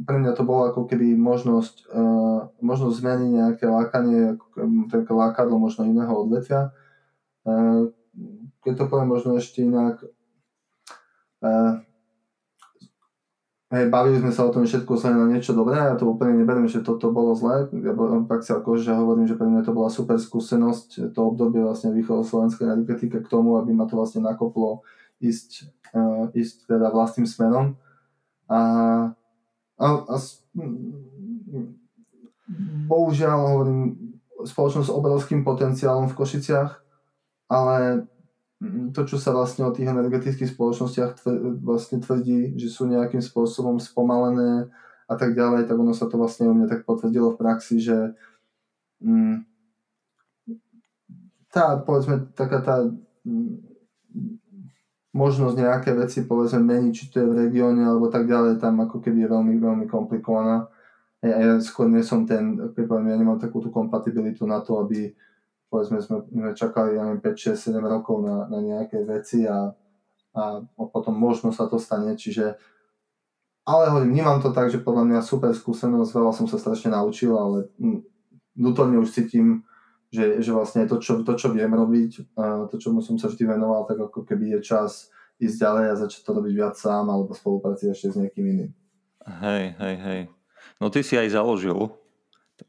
pre mňa to bolo ako keby možnosť, uh, možnosť zmeniť nejaké lákanie, také lákadlo možno iného odvetvia. Uh, keď to poviem možno ešte inak, uh, hej, bavili sme sa o tom, všetko sa na niečo dobré, ja to úplne neberiem, že toto bolo zlé, ja pak si ako, že hovorím, že pre mňa to bola super skúsenosť, to obdobie vlastne východoslovenskej energetike k tomu, aby ma to vlastne nakoplo ísť, uh, ísť teda vlastným smerom. A, a, a bohužiaľ hovorím, spoločnosť s obrovským potenciálom v Košiciach, ale to, čo sa vlastne o tých energetických spoločnostiach tv- vlastne tvrdí, že sú nejakým spôsobom spomalené a tak ďalej, tak ono sa to vlastne u mňa tak potvrdilo v praxi, že mm, tá, povedzme, taká tá mm, možnosť nejaké veci povedzme meniť, či to je v regióne alebo tak ďalej, tam ako keby je veľmi, veľmi komplikovaná. Ja, ja skôr nie som ten, poviem, ja nemám takú tú kompatibilitu na to, aby povedzme sme, sme čakali, ja neviem, 5, 6, 7 rokov na, na nejaké veci a, a potom možno sa to stane, čiže ale hovorím, vnímam to tak, že podľa mňa super skúsenosť, veľa som sa strašne naučil, ale vnútorne už cítim, že, že vlastne to čo, to, čo viem robiť, to, čomu som sa vždy venoval, tak ako keby je čas ísť ďalej a začať to robiť viac sám alebo spolupraciť ešte s niekým iným. Hej, hej, hej. No ty si aj založil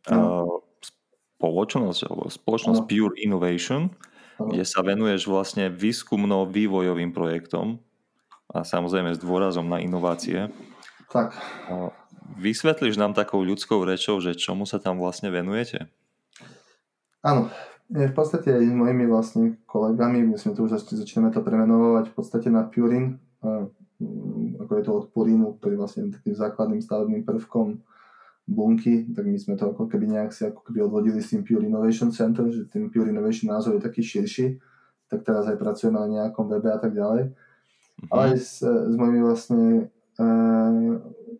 no. uh, spoločnosť, alebo spoločnosť no. Pure Innovation, no. kde sa venuješ vlastne výskumno-vývojovým projektom a samozrejme s dôrazom na inovácie. Tak. Uh, vysvetlíš nám takou ľudskou rečou, že čomu sa tam vlastne venujete? Áno, v podstate aj s mojimi vlastne kolegami, my sme tu už začíname to premenovať v podstate na Purin, mm, ako je to od Purinu, ktorý vlastne takým základným stavebným prvkom bunky, tak my sme to ako keby nejak si ako keby odvodili s tým Pure Innovation Center, že ten Pure Innovation názov je taký širší, tak teraz aj pracujeme na nejakom webe a tak ďalej. Mm-hmm. Ale aj s, s mojimi vlastne e,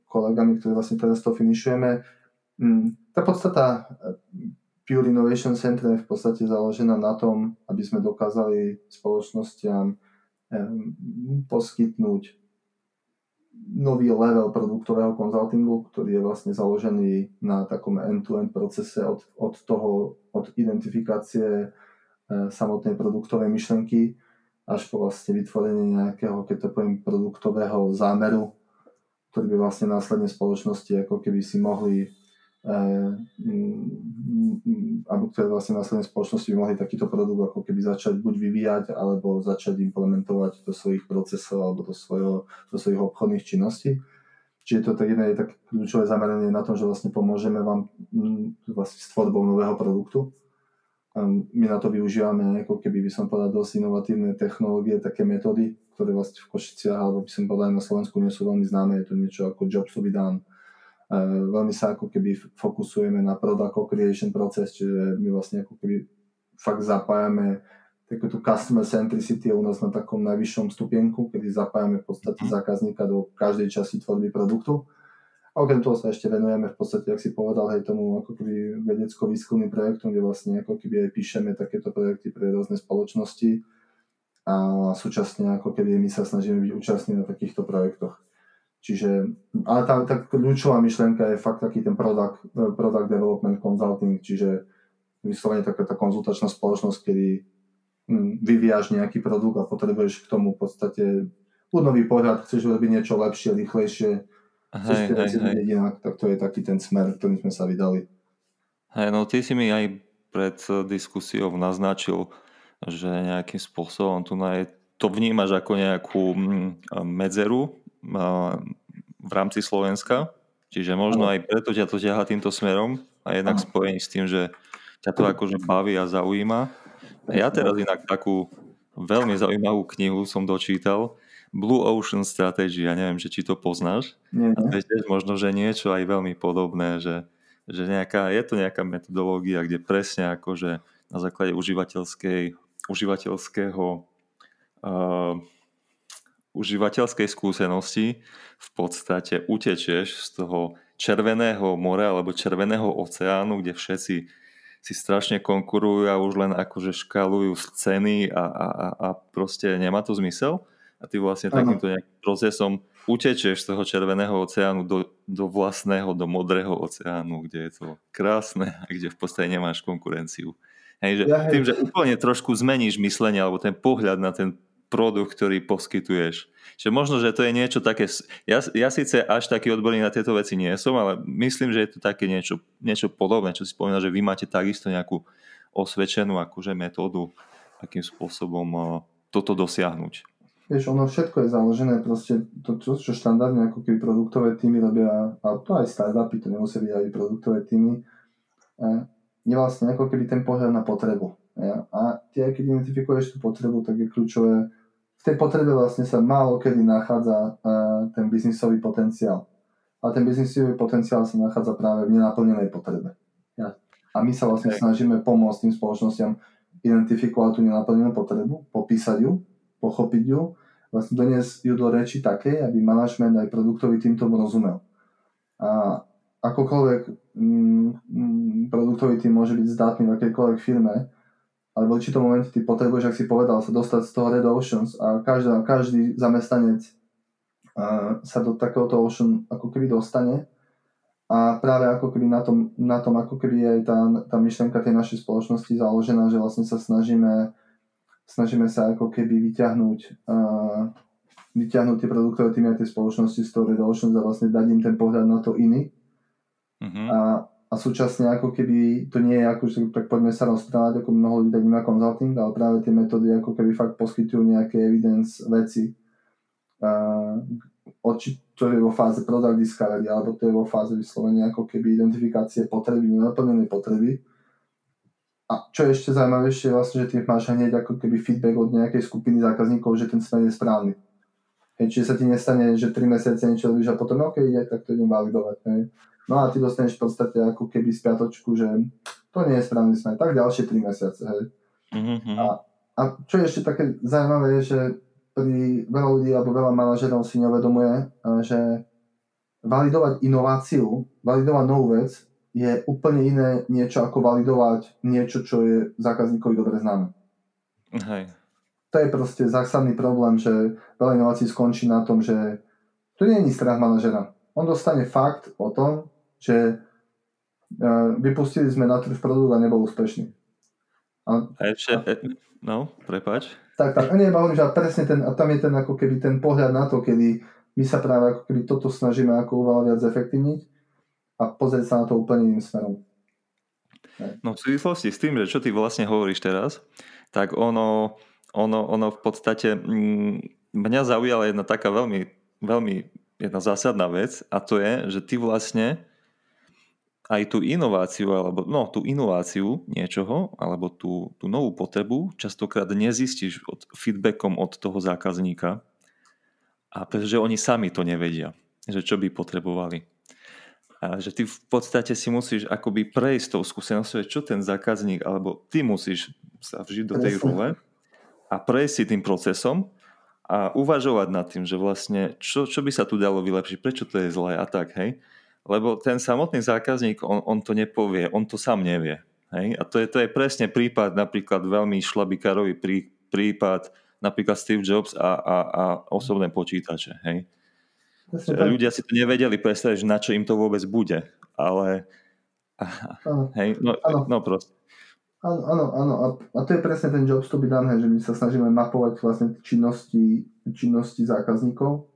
kolegami, ktorí vlastne teraz to finišujeme, mm, tá podstata Pure Innovation Center je v podstate založená na tom, aby sme dokázali spoločnostiam poskytnúť nový level produktového konzultingu, ktorý je vlastne založený na takom end-to-end procese od, od toho, od identifikácie e, samotnej produktovej myšlenky až po vlastne vytvorenie nejakého, keď to poviem, produktového zámeru, ktorý by vlastne následne spoločnosti ako keby si mohli Eh, mm, alebo ktoré vlastne následne spoločnosti by mohli takýto produkt ako keby začať buď vyvíjať, alebo začať implementovať do svojich procesov alebo do, svojho, do svojich obchodných činností. Čiže to tak jedné je tak kľúčové zameranie na tom, že vlastne pomôžeme vám mm, vlastne s tvorbou nového produktu. My na to využívame, ako keby by som povedal, dosť inovatívne technológie, také metódy, ktoré vlastne v Košiciach, alebo by som povedal aj na Slovensku nie sú veľmi známe. Je to niečo ako Jobs to be done, veľmi sa ako keby fokusujeme na product co-creation proces, čiže my vlastne ako keby fakt zapájame takú tú customer centricity u nás na takom najvyššom stupienku, kedy zapájame v podstate mhm. zákazníka do každej časti tvorby produktu. A okrem toho sa ešte venujeme v podstate, ak si povedal, hej, tomu ako keby vedecko-výskumným projektom, kde vlastne ako keby aj píšeme takéto projekty pre rôzne spoločnosti a súčasne ako keby my sa snažíme byť účastní na takýchto projektoch. Čiže, ale tá, tá kľúčová myšlienka je fakt taký ten product, product development consulting, čiže vyslovene taká tá konzultačná spoločnosť, kedy hm, vyvíjaš nejaký produkt a potrebuješ k tomu v podstate buď nový pohľad, chceš robiť niečo lepšie, rýchlejšie, chceš hej, hej, hej. inak, tak to je taký ten smer, ktorým sme sa vydali. Hej, no ty si mi aj pred diskusiou naznačil, že nejakým spôsobom tu na je, to vnímaš ako nejakú hm, medzeru v rámci Slovenska, čiže možno aj preto ťa to ťaha týmto smerom a jednak spojení s tým, že ťa to akože baví a zaujíma. Ja teraz inak takú veľmi zaujímavú knihu som dočítal, Blue Ocean Strategy, ja neviem, že či to poznáš. Nie, nie. A to je tiež možno, že niečo aj veľmi podobné, že, že nejaká, je to nejaká metodológia, kde presne akože na základe užívateľskej, užívateľského uh, užívateľskej skúsenosti v podstate utečieš z toho červeného mora alebo červeného oceánu, kde všetci si strašne konkurujú a už len akože škalujú scény a, a, a proste nemá to zmysel. A ty vlastne ano. takýmto nejakým procesom utečieš z toho červeného oceánu do, do vlastného, do modrého oceánu, kde je to krásne a kde v podstate nemáš konkurenciu. Hej, že ja, hej. Tým, že úplne trošku zmeníš myslenie alebo ten pohľad na ten produkt, ktorý poskytuješ. Že možno, že to je niečo také... Ja, ja síce až taký odborný na tieto veci nie som, ale myslím, že je to také niečo, niečo podobné, čo si spomínal, že vy máte takisto nejakú osvedčenú akože metódu, akým spôsobom toto dosiahnuť. Vieš, ono všetko je založené proste, to, čo, čo štandardne ako keby produktové týmy robia, a to aj startupy, to nemusia byť aj produktové týmy, je vlastne ako keby ten pohľad na potrebu. A ty keď identifikuješ tú potrebu, tak je kľúčové, v tej potrebe vlastne sa málo kedy nachádza ten biznisový potenciál. A ten biznisový potenciál sa nachádza práve v nenaplnenej potrebe. Ja. A my sa vlastne okay. snažíme pomôcť tým spoločnostiam identifikovať tú nenaplnenú potrebu, popísať ju, pochopiť ju, vlastne doniesť ju do reči takej, aby manažment aj produktový tým tomu rozumel. A akokoľvek mm, mm, produktový tým môže byť zdatný v akejkoľvek firme, ale v určitom momente ty potrebuješ, ak si povedal, sa dostať z toho Red Oceans a každá, každý zamestnanec uh, sa do takéhoto Ocean ako keby dostane a práve ako keby na tom, na tom ako keby aj tá, tá myšlenka tej našej spoločnosti založená, že vlastne sa snažíme snažíme sa ako keby vyťahnuť, uh, vyťahnuť tie produktové týmy a tie spoločnosti z toho Red Ocean a vlastne dať im ten pohľad na to iný. Uh-huh. A, a súčasne ako keby to nie je ako, že tak poďme sa rozprávať, ako mnoho ľudí tak má consulting, ale práve tie metódy ako keby fakt poskytujú nejaké evidence veci, uh, či to je vo fáze product discovery, alebo to je vo fáze vyslovene ako keby identifikácie potreby, nenaplnenej potreby a čo je ešte zaujímavejšie je vlastne, že ty máš hneď ako keby feedback od nejakej skupiny zákazníkov, že ten smer je správny. Hej, čiže sa ti nestane, že 3 mesiace niečo robíš a potom OK, ide, tak to idem validovať. Hej. No a ty dostaneš v podstate ako keby spiatočku, že to nie je správny smer, tak ďalšie 3 mesiace. Hej. Mm-hmm. A, a čo je ešte také zaujímavé je, že pri veľa ľudí alebo veľa manažerov si neuvedomuje, že validovať inováciu, validovať novú vec je úplne iné niečo ako validovať niečo, čo je zákazníkovi dobre známe. Hej. To je proste zásadný problém, že veľa inovácií skončí na tom, že to nie je strach manažera. On dostane fakt o tom, že e, vypustili sme na trh produkt a nebol úspešný. A, a ešte, no, prepač. Tak, tak, a nie, že presne ten, a tam je ten ako keby ten pohľad na to, kedy my sa práve ako keby toto snažíme ako oveľa viac zefektívniť a pozrieť sa na to úplne iným smerom. No v súvislosti s tým, že čo ty vlastne hovoríš teraz, tak ono, ono, ono v podstate mm, mňa zaujala jedna taká veľmi, veľmi jedna zásadná vec a to je, že ty vlastne aj tú inováciu, alebo no, tú inováciu niečoho, alebo tú, tú novú potrebu častokrát nezistíš od, feedbackom od toho zákazníka, a pretože oni sami to nevedia, že čo by potrebovali. A že ty v podstate si musíš akoby prejsť tou skúsenosťou, čo ten zákazník, alebo ty musíš sa vžiť do tej role a prejsť si tým procesom a uvažovať nad tým, že vlastne čo, čo by sa tu dalo vylepšiť, prečo to je zlé a tak, hej. Lebo ten samotný zákazník, on, on to nepovie, on to sám nevie. Hej? A to je, to je presne prípad, napríklad veľmi šlabikárový prí, prípad, napríklad Steve Jobs a, a, a osobné počítače. Hej? Ľudia si to nevedeli predstaviť, na čo im to vôbec bude, ale ano. hej, no, no proste. Áno, áno, áno. A, a to je presne ten job to done, hej, že my sa snažíme mapovať vlastne činnosti, činnosti zákazníkov,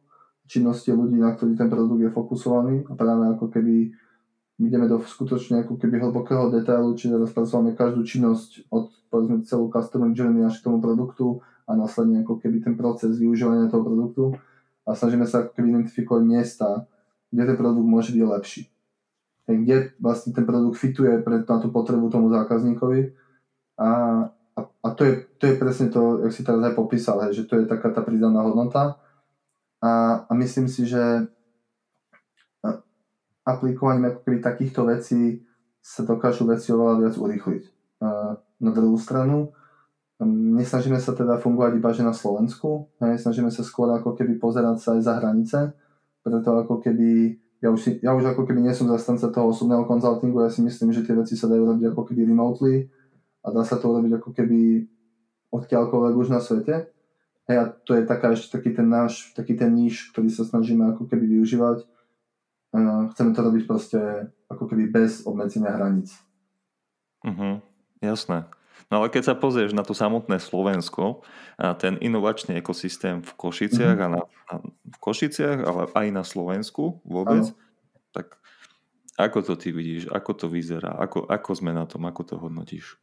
činnosti ľudí, na ktorých ten produkt je fokusovaný a práve ako keby ideme do skutočne ako keby hlbokého detailu, čiže rozpracovame každú činnosť od povedzme celú customer journey až k tomu produktu a následne ako keby ten proces využívania toho produktu a snažíme sa ako identifikovať miesta, kde ten produkt môže byť lepší. Kde vlastne ten produkt fituje pre, na tú potrebu tomu zákazníkovi a, a, a to, je, to je presne to, jak si teraz aj popísal, hej, že to je taká tá pridaná hodnota a, a myslím si, že aplikovaním ako keby takýchto vecí sa dokážu veci oveľa viac urýchliť. Na druhú stranu, Nesnažíme sa teda fungovať iba že na Slovensku, hej, snažíme sa skôr ako keby pozerať sa aj za hranice, preto ako keby, ja už, si, ja už ako keby nie som zastanca toho osobného konzultingu, ja si myslím, že tie veci sa dajú robiť ako keby remotely a dá sa to robiť ako keby odkiaľkoľvek už na svete, Hej, a to je taká ešte taký ten náš, taký ten níž, ktorý sa snažíme ako keby využívať. Uh, chceme to robiť proste ako keby bez obmedzenia hraníc. Uh-huh, jasné. No ale keď sa pozrieš na to samotné Slovensko a ten inovačný ekosystém v Košiciach mm-hmm. a na, na, v Košiciach, ale aj na Slovensku vôbec, ano. tak ako to ty vidíš? Ako to vyzerá? Ako, ako sme na tom? Ako to hodnotíš?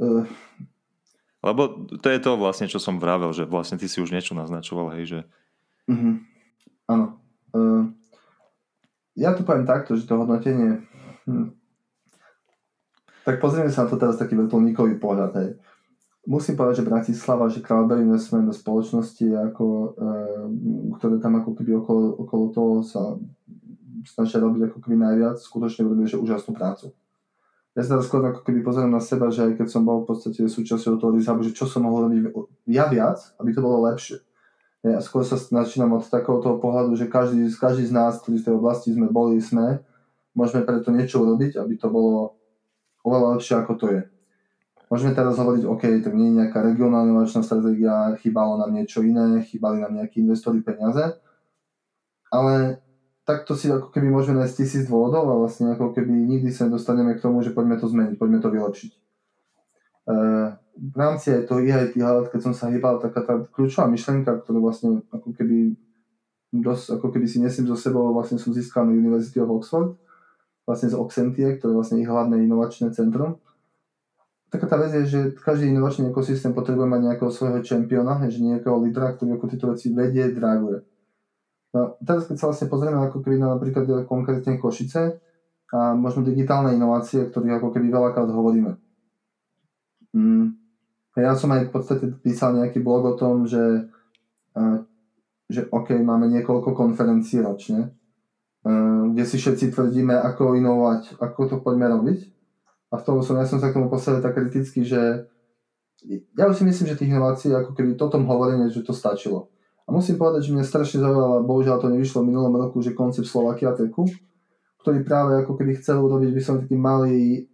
Uh, lebo to je to vlastne, čo som vravel, že vlastne ty si už niečo naznačoval, hej, že... Uh-huh. Áno. Uh, ja tu poviem takto, že to hodnotenie... Hm. Tak pozrieme sa na to teraz taký vrtulníkový pohľad, hej. Musím povedať, že Bratislava, že crowdbear investment spoločnosti, ako, uh, ktoré tam ako keby okolo, okolo toho sa snažia robiť ako keby najviac, skutočne robia že úžasnú prácu ja sa skôr ako keby pozerám na seba, že aj keď som bol v podstate súčasťou toho Lizhabu, že čo som mohol robiť ja viac, aby to bolo lepšie. Ja skôr sa začínam od takého pohľadu, že každý, každý z nás, ktorí z tej oblasti sme boli, sme, môžeme preto niečo urobiť, aby to bolo oveľa lepšie, ako to je. Môžeme teraz hovoriť, OK, to nie je nejaká regionálna inovačná stratégia, chýbalo nám niečo iné, chýbali nám nejakí investori peniaze, ale takto si ako keby môžeme nájsť tisíc dôvodov a vlastne ako keby nikdy sa dostaneme k tomu, že poďme to zmeniť, poďme to vylepšiť. E, v rámci aj toho EIT Hub, keď som sa hýbal, taká tá kľúčová myšlenka, ktorú vlastne ako keby dosť, ako keby si nesím so sebou, vlastne som získal na University of Oxford, vlastne z Oxentie, ktoré je vlastne ich hlavné inovačné centrum. Taká tá vec je, že každý inovačný ekosystém potrebuje mať nejakého svojho čempiona, že nejakého lídra, ktorý ako tieto veci vedie, drivuje. No, teraz keď sa vlastne pozrieme ako keby na napríklad konkrétne Košice a možno digitálne inovácie, ktorých ako keby veľakrát hovoríme. Mm. Ja som aj v podstate písal nejaký blog o tom, že, že OK, máme niekoľko konferencií ročne, kde si všetci tvrdíme, ako inovovať, ako to poďme robiť. A v tom som, ja som sa k tomu postavil tak kriticky, že ja už si myslím, že tých inovácií, ako keby to tom hovorenie, že to stačilo. A musím povedať, že mňa strašne zaujala, bohužiaľ to nevyšlo v minulom roku, že koncept Slovakia Teku, ktorý práve ako keby chcel urobiť by som taký malý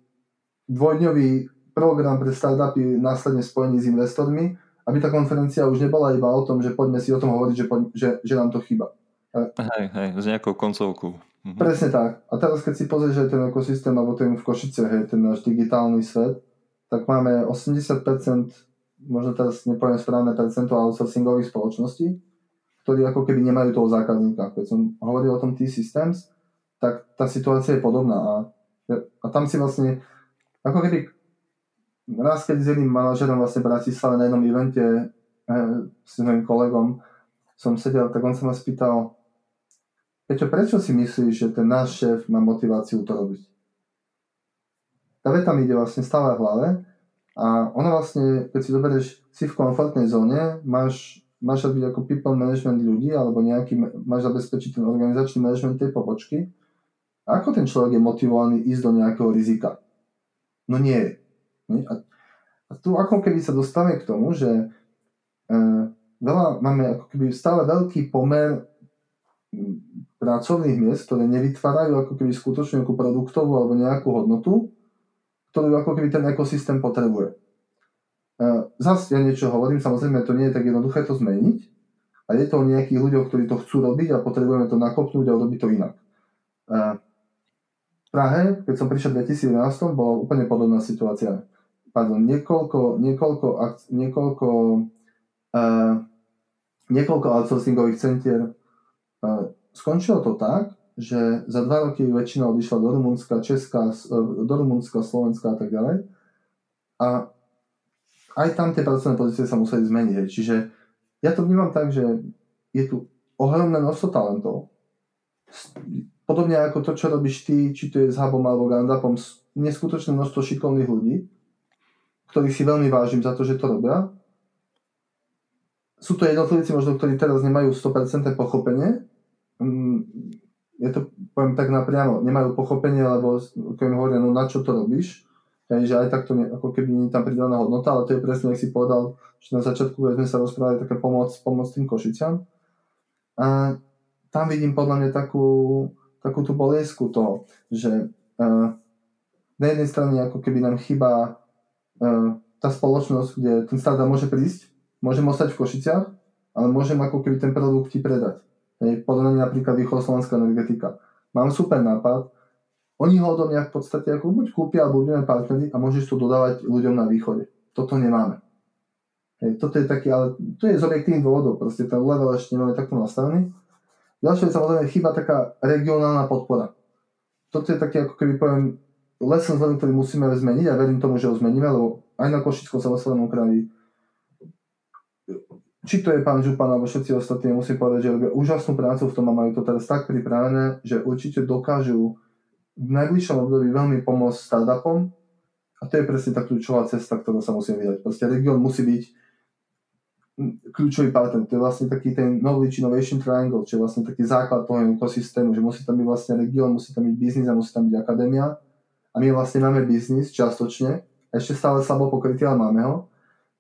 dvojdňový program pre startupy následne spojený s investormi, aby tá konferencia už nebola iba o tom, že poďme si o tom hovoriť, že, poď, že, že nám to chýba. Hej, hej, s nejakou koncovkou. Mhm. Presne tak. A teraz keď si pozrieš, že ten ekosystém, alebo ten v Košice, hej, ten náš digitálny svet, tak máme 80% možno teraz nepoviem správne percento outsourcingových spoločností, ktorí ako keby nemajú toho zákazníka. Keď som hovoril o tom T-Systems, tak tá situácia je podobná a, a tam si vlastne ako keby raz keď s jedným manažerom vlastne Bratislave na jednom evente eh, s mojim kolegom som sedel, tak on sa ma spýtal Peťo, prečo si myslíš, že ten náš šéf má motiváciu to robiť? Tá veta mi ide vlastne stále v hlave a ona vlastne, keď si zoberieš, si v komfortnej zóne, máš, máš robiť ako people management ľudí, alebo nejaký, máš zabezpečiť ten organizačný management tej pobočky. Ako ten človek je motivovaný ísť do nejakého rizika? No nie je. A, a tu ako keby sa dostane k tomu, že e, veľa, máme ako keby stále veľký pomer pracovných miest, ktoré nevytvárajú ako keby skutočnú produktovú alebo nejakú hodnotu, ktorú ako keby ten ekosystém potrebuje. Zas ja niečo hovorím, samozrejme to nie je tak jednoduché to zmeniť, a je to o nejakých ľuďoch, ktorí to chcú robiť a potrebujeme to nakopnúť a urobiť to inak. V Prahe, keď som prišiel v 2011, bola úplne podobná situácia. Pardon, niekoľko, niekoľko, niekoľko, uh, niekoľko outsourcingových centier skončilo to tak, že za dva roky väčšina odišla do Rumunska, Česka, e, do Rumunska, Slovenska a tak ďalej. A aj tam tie pracovné pozície sa museli zmeniť. Čiže ja to vnímam tak, že je tu ohromné množstvo talentov. Podobne ako to, čo robíš ty, či to je s Hubom alebo Gandapom, neskutočné množstvo šikovných ľudí, ktorých si veľmi vážim za to, že to robia. Sú to jednotlivci možno, ktorí teraz nemajú 100% pochopenie, ja to poviem tak napriamo, nemajú pochopenie, lebo keď mi hovoria, no na čo to robíš, Hej, že aj takto ne, ako keby nie tam pridaná hodnota, ale to je presne, ak si povedal, že na začiatku sme sa rozprávali také pomoc, pomoc tým Košiciam. A tam vidím podľa mňa takú, takú tú boliesku toho, že uh, na jednej strane ako keby nám chýba uh, tá spoločnosť, kde ten startup môže prísť môžem ostať v Košiciach, ale môžem ako keby ten produkt ti predať. Hej, porovnaní napríklad východoslovenská energetika. Mám super nápad, oni ho odo mňa v podstate ako buď kúpia, alebo budeme partneri a môžeš to dodávať ľuďom na východe. Toto nemáme. Hej, toto je taký, ale to je z objektívnych dôvodov, proste ten level ešte nemáme takto nastavený. Ďalšia vec samozrejme chýba taká regionálna podpora. Toto je taký, ako keby poviem, lesson learn, ktorý musíme zmeniť a verím tomu, že ho zmeníme, lebo aj na Košickom celoslednom kraji či to je pán Župan alebo všetci ostatní, musím povedať, že robia úžasnú prácu v tom a majú to teraz tak pripravené, že určite dokážu v najbližšom období veľmi pomôcť startupom a to je presne tá kľúčová cesta, ktorú sa musíme vydať. Proste región musí byť kľúčový partner. To je vlastne taký ten Knowledge Innovation Triangle, čo je vlastne taký základ toho ekosystému, že musí tam byť vlastne región, musí tam byť biznis a musí tam byť akadémia. A my vlastne máme biznis čiastočne, ešte stále slabo pokrytý, ale máme ho.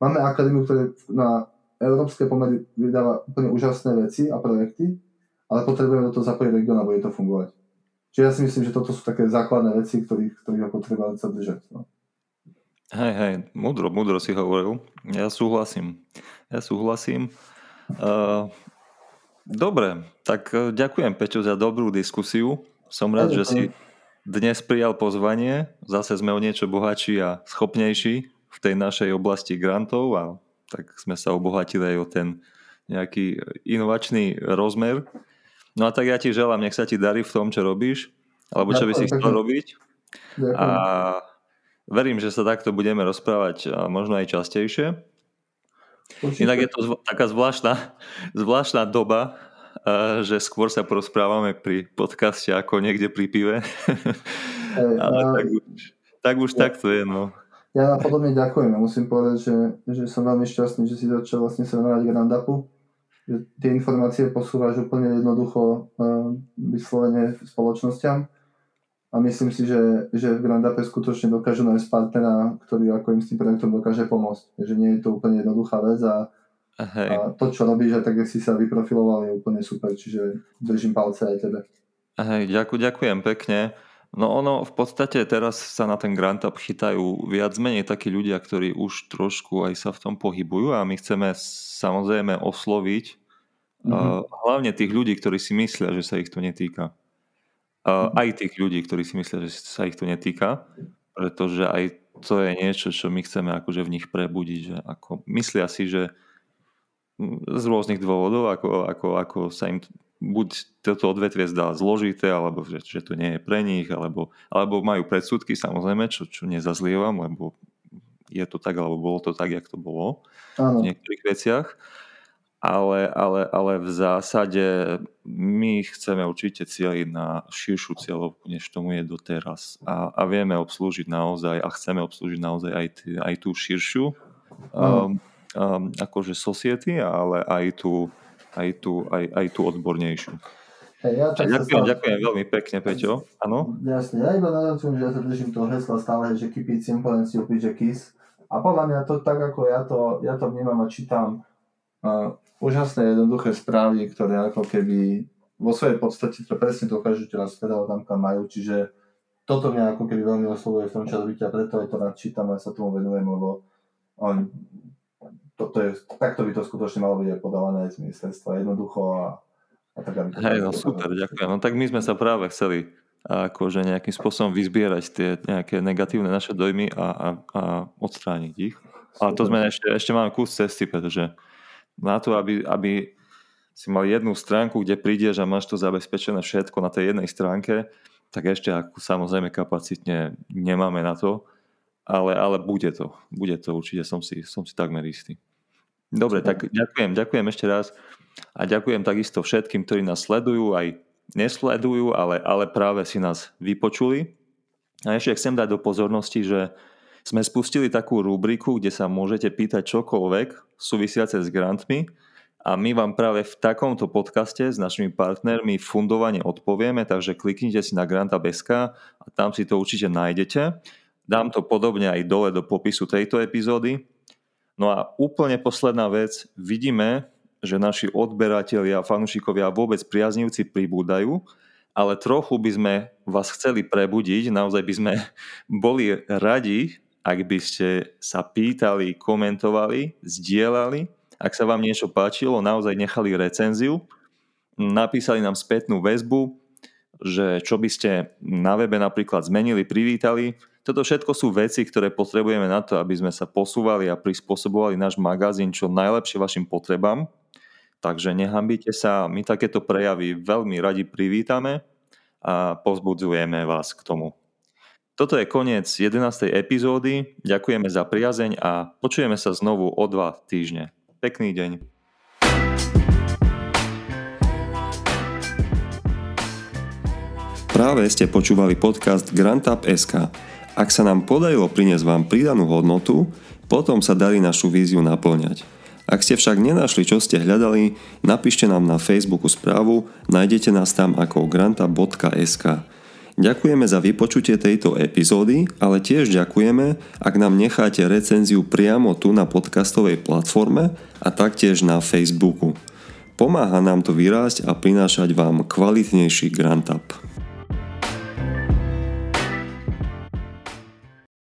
Máme akadémiu, ktoré na európske pomery vydáva úplne úžasné veci a projekty, ale potrebujeme do toho zapojiť región a bude to fungovať. Čiže ja si myslím, že toto sú také základné veci, ktorých, ktorých ako treba sa držať. No. Hej, hej, múdro, múdro si hovoril. Ja súhlasím. Ja súhlasím. Uh, dobre, tak uh, ďakujem Peťo za dobrú diskusiu. Som rád, že si dnes prijal pozvanie. Zase sme o niečo bohatší a schopnejší v tej našej oblasti grantov a tak sme sa obohatili aj o ten nejaký inovačný rozmer. No a tak ja ti želám, nech sa ti darí v tom, čo robíš, alebo čo by si chcel robiť. A verím, že sa takto budeme rozprávať možno aj častejšie. Určite. Inak je to zv- taká zvláštna, zvláštna doba, že skôr sa porozprávame pri podcaste ako niekde pri pive. Hey, Ale ja, tak už, tak, už ja, tak to je. No. Ja podobne ďakujem. Ja musím povedať, že, že som veľmi šťastný, že si začal vlastne sa venovať Grand Upu. Že tie informácie posúvaš úplne jednoducho uh, vyslovene spoločnosťam a myslím si, že, že v Grand Ape skutočne dokážu nájsť partnera, ktorý ako im s tým projektom dokáže pomôcť. Že nie je to úplne jednoduchá vec a, a to, čo robíš, aj tak, si sa vyprofiloval, je úplne super, čiže držím palce aj tebe. Hej, ďakujem, ďakujem pekne. No ono v podstate teraz sa na ten Grand Up chytajú viac menej takí ľudia, ktorí už trošku aj sa v tom pohybujú a my chceme samozrejme osloviť mm-hmm. hlavne tých ľudí, ktorí si myslia, že sa ich to netýka. Uh, aj tých ľudí, ktorí si myslia, že sa ich to netýka, pretože aj to je niečo, čo my chceme akože v nich prebudiť, že ako myslia si, že z rôznych dôvodov, ako, ako, ako sa im buď toto odvetvie zdá zložité, alebo že, že to nie je pre nich, alebo, alebo majú predsudky, samozrejme, čo, čo nezazlievam, lebo je to tak, alebo bolo to tak, jak to bolo Áno. v niektorých veciach ale, ale, ale v zásade my chceme určite cieliť na širšiu cieľovku, než tomu je doteraz. A, a vieme obslúžiť naozaj a chceme obslúžiť naozaj aj, t- aj tú širšiu um, um, akože society, ale aj tú, aj tú, aj, aj tú odbornejšiu. Hey, ja ďakujem, stále... ďakujem veľmi pekne, Peťo. Áno? Jasne, ja iba naznačujem, že ja sa držím toho hesla stále, že keep it simple and stupid, že kiss. A podľa mňa to tak, ako ja to, ja to vnímam a čítam, uh, úžasné jednoduché správy, ktoré ako keby vo svojej podstate to presne dokážu teraz teda tam, kam majú, čiže toto mňa ako keby veľmi oslovuje v tom, čo robíte a preto aj to nadčítam a sa tomu venujem, lebo on, to, to je, takto by to skutočne malo byť podávané aj z ministerstva jednoducho a, a tak, aby to Hej, no super, ďakujem. No tak my sme sa práve chceli akože nejakým spôsobom vyzbierať tie nejaké negatívne naše dojmy a, a, a odstrániť ich. Ale to sme ešte, ešte máme kus cesty, pretože na to, aby, aby si mal jednu stránku, kde prídeš a máš to zabezpečené všetko na tej jednej stránke, tak ešte ako samozrejme kapacitne nemáme na to, ale, ale bude to. Bude to určite, som si, som si takmer istý. Dobre, tak ďakujem, ďakujem ešte raz a ďakujem takisto všetkým, ktorí nás sledujú, aj nesledujú, ale, ale práve si nás vypočuli. A ešte chcem dať do pozornosti, že sme spustili takú rubriku, kde sa môžete pýtať čokoľvek súvisiace s grantmi a my vám práve v takomto podcaste s našimi partnermi fundovane odpovieme, takže kliknite si na granta.sk a tam si to určite nájdete. Dám to podobne aj dole do popisu tejto epizódy. No a úplne posledná vec, vidíme, že naši odberatelia a fanúšikovia vôbec priaznivci pribúdajú, ale trochu by sme vás chceli prebudiť, naozaj by sme boli radi, ak by ste sa pýtali, komentovali, zdieľali. Ak sa vám niečo páčilo, naozaj nechali recenziu, napísali nám spätnú väzbu, že čo by ste na webe napríklad zmenili, privítali. Toto všetko sú veci, ktoré potrebujeme na to, aby sme sa posúvali a prispôsobovali náš magazín čo najlepšie vašim potrebám. Takže nehambite sa, my takéto prejavy veľmi radi privítame a pozbudzujeme vás k tomu. Toto je koniec 11. epizódy. Ďakujeme za priazeň a počujeme sa znovu o dva týždne. Pekný deň. Práve ste počúvali podcast GrantUp.sk. Ak sa nám podarilo priniesť vám pridanú hodnotu, potom sa darí našu víziu naplňať. Ak ste však nenašli, čo ste hľadali, napíšte nám na Facebooku správu, nájdete nás tam ako granta.sk. Ďakujeme za vypočutie tejto epizódy, ale tiež ďakujeme, ak nám necháte recenziu priamo tu na podcastovej platforme a taktiež na Facebooku. Pomáha nám to vyrásť a prinášať vám kvalitnejší Grant Up.